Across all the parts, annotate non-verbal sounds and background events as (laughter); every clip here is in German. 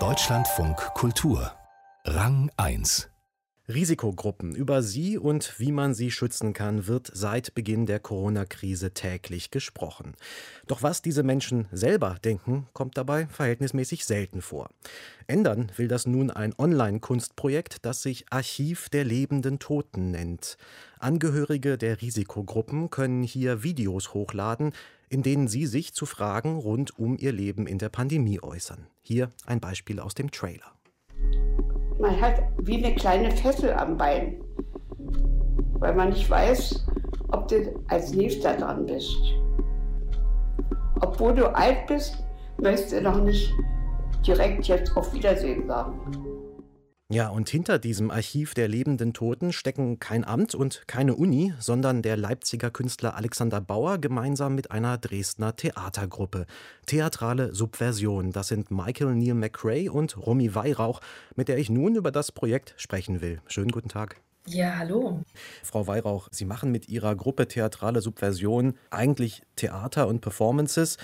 Deutschlandfunk Kultur Rang 1 Risikogruppen. Über sie und wie man sie schützen kann, wird seit Beginn der Corona-Krise täglich gesprochen. Doch was diese Menschen selber denken, kommt dabei verhältnismäßig selten vor. Ändern will das nun ein Online-Kunstprojekt, das sich Archiv der lebenden Toten nennt. Angehörige der Risikogruppen können hier Videos hochladen, in denen sie sich zu Fragen rund um ihr Leben in der Pandemie äußern. Hier ein Beispiel aus dem Trailer. Man hat wie eine kleine Fessel am Bein, weil man nicht weiß, ob du als nächster dran bist. Obwohl du alt bist, möchtest du noch nicht direkt jetzt auf Wiedersehen sagen. Ja, und hinter diesem Archiv der lebenden Toten stecken kein Amt und keine Uni, sondern der Leipziger Künstler Alexander Bauer gemeinsam mit einer Dresdner Theatergruppe. Theatrale Subversion, das sind Michael Neil McRae und Romy Weihrauch, mit der ich nun über das Projekt sprechen will. Schönen guten Tag. Ja, hallo. Frau Weihrauch, Sie machen mit Ihrer Gruppe Theatrale Subversion eigentlich Theater und Performances.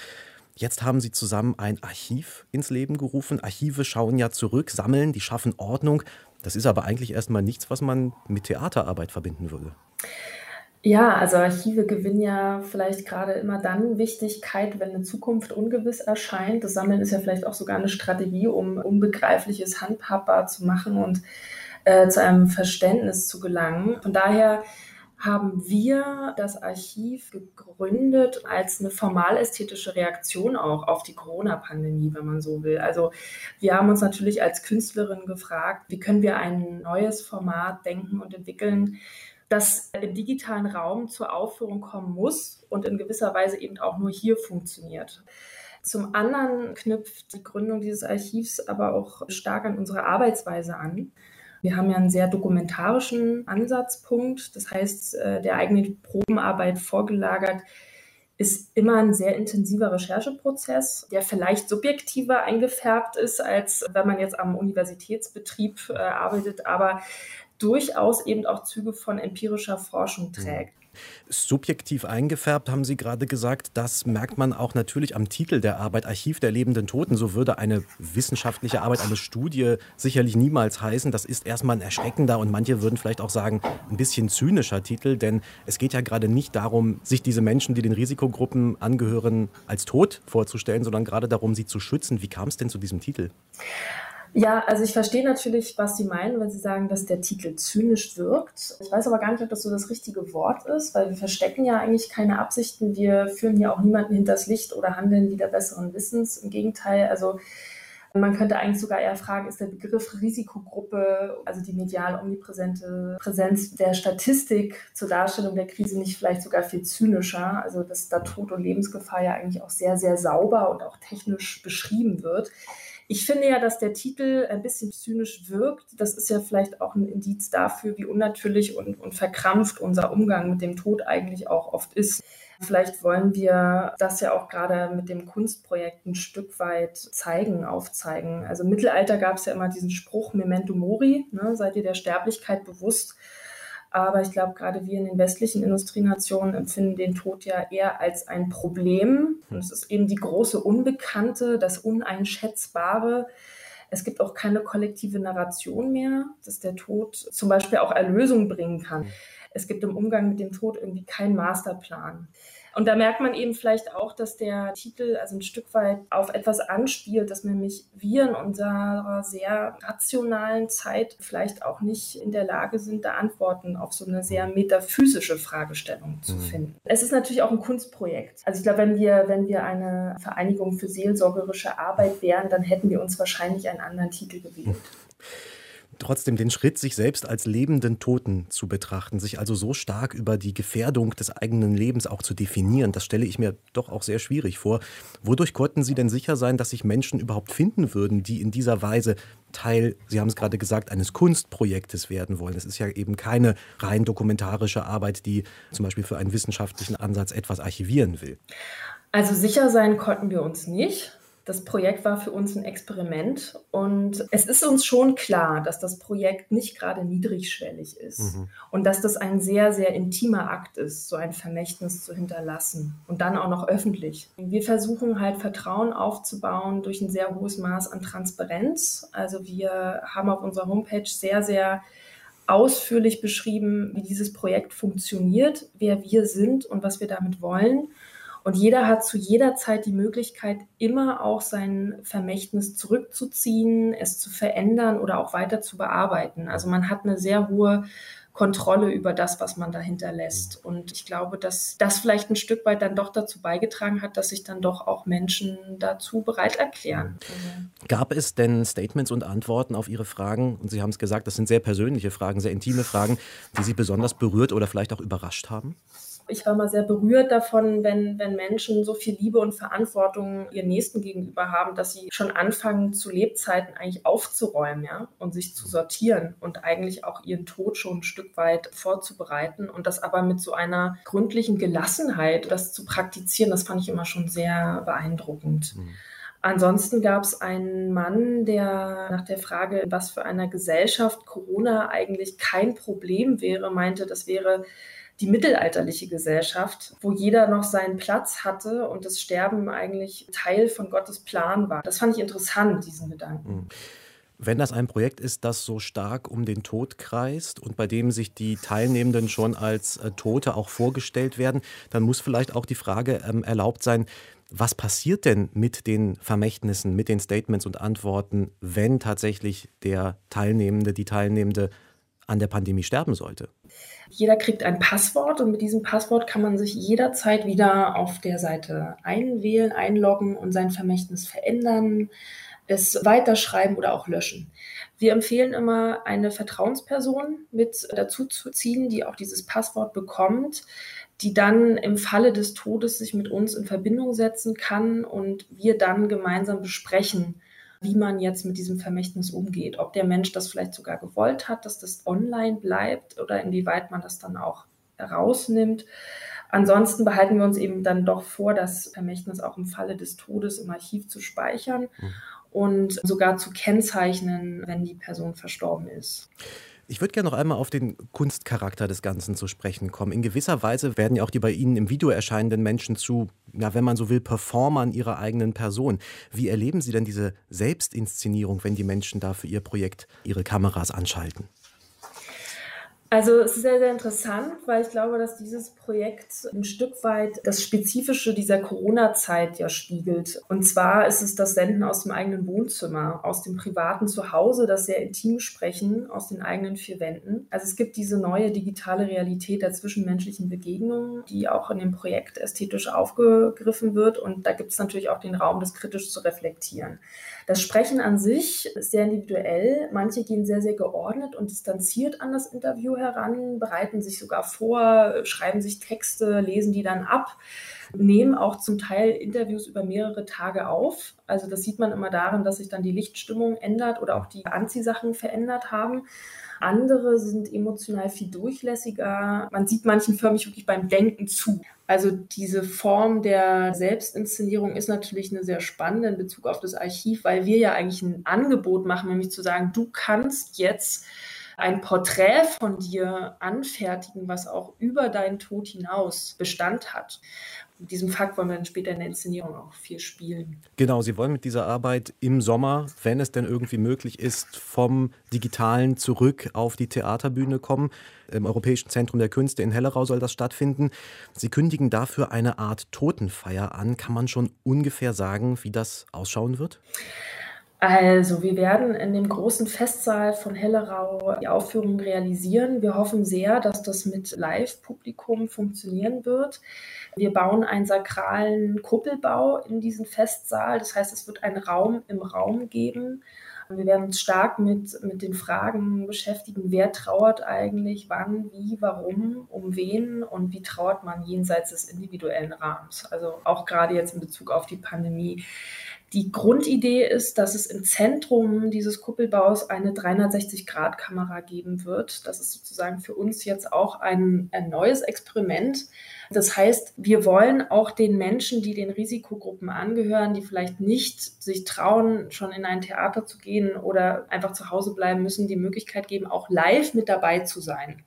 Jetzt haben Sie zusammen ein Archiv ins Leben gerufen. Archive schauen ja zurück, sammeln, die schaffen Ordnung. Das ist aber eigentlich erstmal nichts, was man mit Theaterarbeit verbinden würde. Ja, also Archive gewinnen ja vielleicht gerade immer dann Wichtigkeit, wenn eine Zukunft ungewiss erscheint. Das Sammeln ist ja vielleicht auch sogar eine Strategie, um Unbegreifliches handhabbar zu machen und äh, zu einem Verständnis zu gelangen. Von daher haben wir das Archiv gegründet als eine formalästhetische Reaktion auch auf die Corona-Pandemie, wenn man so will. Also wir haben uns natürlich als Künstlerin gefragt, wie können wir ein neues Format denken und entwickeln, das im digitalen Raum zur Aufführung kommen muss und in gewisser Weise eben auch nur hier funktioniert. Zum anderen knüpft die Gründung dieses Archivs aber auch stark an unsere Arbeitsweise an. Wir haben ja einen sehr dokumentarischen Ansatzpunkt. Das heißt, äh, der eigenen Probenarbeit vorgelagert ist immer ein sehr intensiver Rechercheprozess, der vielleicht subjektiver eingefärbt ist, als wenn man jetzt am Universitätsbetrieb äh, arbeitet, aber durchaus eben auch Züge von empirischer Forschung mhm. trägt. Subjektiv eingefärbt, haben Sie gerade gesagt, das merkt man auch natürlich am Titel der Arbeit Archiv der lebenden Toten. So würde eine wissenschaftliche Arbeit, eine Studie sicherlich niemals heißen. Das ist erstmal ein erschreckender und manche würden vielleicht auch sagen, ein bisschen zynischer Titel, denn es geht ja gerade nicht darum, sich diese Menschen, die den Risikogruppen angehören, als tot vorzustellen, sondern gerade darum, sie zu schützen. Wie kam es denn zu diesem Titel? Ja, also ich verstehe natürlich, was Sie meinen, wenn Sie sagen, dass der Titel zynisch wirkt. Ich weiß aber gar nicht, ob das so das richtige Wort ist, weil wir verstecken ja eigentlich keine Absichten. Wir führen hier auch niemanden hinters Licht oder handeln wieder besseren Wissens. Im Gegenteil, also man könnte eigentlich sogar eher fragen, ist der Begriff Risikogruppe, also die medial omnipräsente Präsenz der Statistik zur Darstellung der Krise nicht vielleicht sogar viel zynischer? Also dass da Tod und Lebensgefahr ja eigentlich auch sehr, sehr sauber und auch technisch beschrieben wird. Ich finde ja, dass der Titel ein bisschen zynisch wirkt. Das ist ja vielleicht auch ein Indiz dafür, wie unnatürlich und, und verkrampft unser Umgang mit dem Tod eigentlich auch oft ist. Vielleicht wollen wir das ja auch gerade mit dem Kunstprojekt ein Stück weit zeigen, aufzeigen. Also im Mittelalter gab es ja immer diesen Spruch Memento Mori, ne, seid ihr der Sterblichkeit bewusst. Aber ich glaube, gerade wir in den westlichen Industrienationen empfinden den Tod ja eher als ein Problem. Und es ist eben die große Unbekannte, das Uneinschätzbare. Es gibt auch keine kollektive Narration mehr, dass der Tod zum Beispiel auch Erlösung bringen kann. Es gibt im Umgang mit dem Tod irgendwie keinen Masterplan. Und da merkt man eben vielleicht auch, dass der Titel also ein Stück weit auf etwas anspielt, dass nämlich wir in unserer sehr rationalen Zeit vielleicht auch nicht in der Lage sind, da Antworten auf so eine sehr metaphysische Fragestellung zu mhm. finden. Es ist natürlich auch ein Kunstprojekt. Also ich glaube, wenn wir, wenn wir eine Vereinigung für seelsorgerische Arbeit wären, dann hätten wir uns wahrscheinlich einen anderen Titel gewählt trotzdem den Schritt, sich selbst als lebenden Toten zu betrachten, sich also so stark über die Gefährdung des eigenen Lebens auch zu definieren, das stelle ich mir doch auch sehr schwierig vor. Wodurch konnten Sie denn sicher sein, dass sich Menschen überhaupt finden würden, die in dieser Weise Teil, Sie haben es gerade gesagt, eines Kunstprojektes werden wollen? Es ist ja eben keine rein dokumentarische Arbeit, die zum Beispiel für einen wissenschaftlichen Ansatz etwas archivieren will. Also sicher sein konnten wir uns nicht. Das Projekt war für uns ein Experiment und es ist uns schon klar, dass das Projekt nicht gerade niedrigschwellig ist mhm. und dass das ein sehr, sehr intimer Akt ist, so ein Vermächtnis zu hinterlassen und dann auch noch öffentlich. Wir versuchen halt Vertrauen aufzubauen durch ein sehr hohes Maß an Transparenz. Also wir haben auf unserer Homepage sehr, sehr ausführlich beschrieben, wie dieses Projekt funktioniert, wer wir sind und was wir damit wollen. Und jeder hat zu jeder Zeit die Möglichkeit, immer auch sein Vermächtnis zurückzuziehen, es zu verändern oder auch weiter zu bearbeiten. Also man hat eine sehr hohe Kontrolle über das, was man dahinter lässt. Und ich glaube, dass das vielleicht ein Stück weit dann doch dazu beigetragen hat, dass sich dann doch auch Menschen dazu bereit erklären. Gab es denn Statements und Antworten auf Ihre Fragen? Und Sie haben es gesagt, das sind sehr persönliche Fragen, sehr intime Fragen, die Sie besonders berührt oder vielleicht auch überrascht haben? Ich war mal sehr berührt davon, wenn, wenn Menschen so viel Liebe und Verantwortung ihren Nächsten gegenüber haben, dass sie schon anfangen, zu Lebzeiten eigentlich aufzuräumen, ja, und sich zu sortieren und eigentlich auch ihren Tod schon ein Stück weit vorzubereiten und das aber mit so einer gründlichen Gelassenheit, das zu praktizieren, das fand ich immer schon sehr beeindruckend. Mhm. Ansonsten gab es einen Mann, der nach der Frage, was für einer Gesellschaft Corona eigentlich kein Problem wäre, meinte, das wäre die mittelalterliche Gesellschaft, wo jeder noch seinen Platz hatte und das Sterben eigentlich Teil von Gottes Plan war. Das fand ich interessant, diesen Gedanken. Mhm. Wenn das ein Projekt ist, das so stark um den Tod kreist und bei dem sich die Teilnehmenden schon als äh, Tote auch vorgestellt werden, dann muss vielleicht auch die Frage ähm, erlaubt sein, was passiert denn mit den Vermächtnissen, mit den Statements und Antworten, wenn tatsächlich der Teilnehmende, die Teilnehmende an der Pandemie sterben sollte? Jeder kriegt ein Passwort und mit diesem Passwort kann man sich jederzeit wieder auf der Seite einwählen, einloggen und sein Vermächtnis verändern, es weiterschreiben oder auch löschen. Wir empfehlen immer, eine Vertrauensperson mit dazu zu ziehen, die auch dieses Passwort bekommt, die dann im Falle des Todes sich mit uns in Verbindung setzen kann und wir dann gemeinsam besprechen, wie man jetzt mit diesem Vermächtnis umgeht. Ob der Mensch das vielleicht sogar gewollt hat, dass das online bleibt oder inwieweit man das dann auch herausnimmt. Ansonsten behalten wir uns eben dann doch vor, das Vermächtnis auch im Falle des Todes im Archiv zu speichern mhm. und sogar zu kennzeichnen, wenn die Person verstorben ist. Ich würde gerne noch einmal auf den Kunstcharakter des Ganzen zu sprechen kommen. In gewisser Weise werden ja auch die bei Ihnen im Video erscheinenden Menschen zu, ja, wenn man so will, Performern ihrer eigenen Person. Wie erleben Sie denn diese Selbstinszenierung, wenn die Menschen da für Ihr Projekt ihre Kameras anschalten? Also es ist sehr, sehr interessant, weil ich glaube, dass dieses Projekt ein Stück weit das Spezifische dieser Corona-Zeit ja spiegelt. Und zwar ist es das Senden aus dem eigenen Wohnzimmer, aus dem privaten Zuhause, das sehr intim sprechen, aus den eigenen vier Wänden. Also es gibt diese neue digitale Realität der zwischenmenschlichen Begegnungen, die auch in dem Projekt ästhetisch aufgegriffen wird. Und da gibt es natürlich auch den Raum, das kritisch zu reflektieren. Das Sprechen an sich ist sehr individuell. Manche gehen sehr, sehr geordnet und distanziert an das Interview heran, bereiten sich sogar vor, schreiben sich Texte, lesen die dann ab, nehmen auch zum Teil Interviews über mehrere Tage auf. Also das sieht man immer darin, dass sich dann die Lichtstimmung ändert oder auch die Anziehsachen verändert haben. Andere sind emotional viel durchlässiger. Man sieht manchen förmlich wirklich beim Denken zu. Also diese Form der Selbstinszenierung ist natürlich eine sehr spannende in Bezug auf das Archiv, weil wir ja eigentlich ein Angebot machen, nämlich zu sagen, du kannst jetzt ein Porträt von dir anfertigen, was auch über deinen Tod hinaus Bestand hat. Mit diesem Fakt wollen wir dann später in der Inszenierung auch viel spielen. Genau, Sie wollen mit dieser Arbeit im Sommer, wenn es denn irgendwie möglich ist, vom Digitalen zurück auf die Theaterbühne kommen. Im Europäischen Zentrum der Künste in Hellerau soll das stattfinden. Sie kündigen dafür eine Art Totenfeier an. Kann man schon ungefähr sagen, wie das ausschauen wird? Also, wir werden in dem großen Festsaal von Hellerau die Aufführung realisieren. Wir hoffen sehr, dass das mit Live-Publikum funktionieren wird. Wir bauen einen sakralen Kuppelbau in diesen Festsaal. Das heißt, es wird einen Raum im Raum geben. Wir werden uns stark mit, mit den Fragen beschäftigen, wer trauert eigentlich, wann, wie, warum, um wen und wie trauert man jenseits des individuellen Rahmens. Also auch gerade jetzt in Bezug auf die Pandemie Die Grundidee ist, dass es im Zentrum dieses Kuppelbaus eine 360-Grad-Kamera geben wird. Das ist sozusagen für uns jetzt auch ein, ein neues Experiment. Das heißt, wir wollen auch den Menschen, die den Risikogruppen angehören, die vielleicht nicht sich trauen, schon in ein Theater zu gehen oder einfach zu Hause bleiben müssen, die Möglichkeit geben, auch live mit dabei zu sein.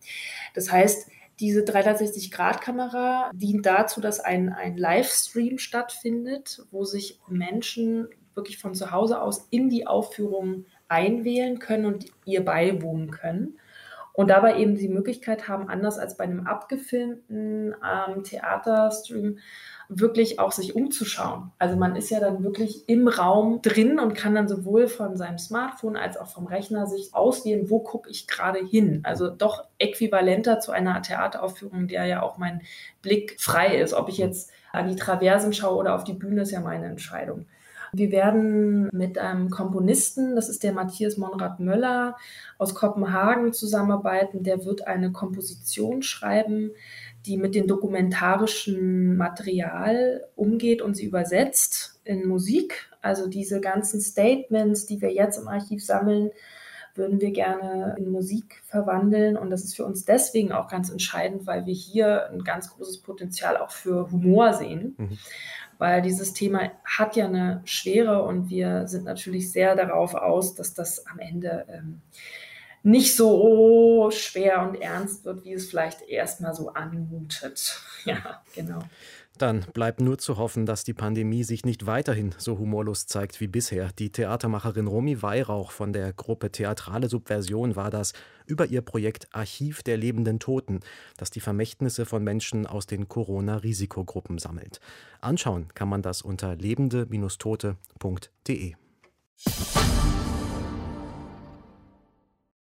Das heißt, diese 360-Grad-Kamera dient dazu, dass ein, ein Livestream stattfindet, wo sich Menschen wirklich von zu Hause aus in die Aufführung einwählen können und ihr beiwohnen können. Und dabei eben die Möglichkeit haben, anders als bei einem abgefilmten ähm, Theaterstream, wirklich auch sich umzuschauen. Also man ist ja dann wirklich im Raum drin und kann dann sowohl von seinem Smartphone als auch vom Rechner sich auswählen, wo gucke ich gerade hin. Also doch äquivalenter zu einer Theateraufführung, der ja auch mein Blick frei ist. Ob ich jetzt an die Traversen schaue oder auf die Bühne, ist ja meine Entscheidung. Wir werden mit einem Komponisten, das ist der Matthias Monrad Möller aus Kopenhagen, zusammenarbeiten. Der wird eine Komposition schreiben, die mit dem dokumentarischen Material umgeht und sie übersetzt in Musik. Also diese ganzen Statements, die wir jetzt im Archiv sammeln, würden wir gerne in Musik verwandeln. Und das ist für uns deswegen auch ganz entscheidend, weil wir hier ein ganz großes Potenzial auch für Humor sehen. Mhm. Weil dieses Thema hat ja eine Schwere und wir sind natürlich sehr darauf aus, dass das am Ende ähm, nicht so schwer und ernst wird, wie es vielleicht erstmal so anmutet. (laughs) Ja, genau. Dann bleibt nur zu hoffen, dass die Pandemie sich nicht weiterhin so humorlos zeigt wie bisher. Die Theatermacherin Romy Weihrauch von der Gruppe Theatrale Subversion war das über ihr Projekt Archiv der lebenden Toten, das die Vermächtnisse von Menschen aus den Corona-Risikogruppen sammelt. Anschauen kann man das unter lebende-tote.de.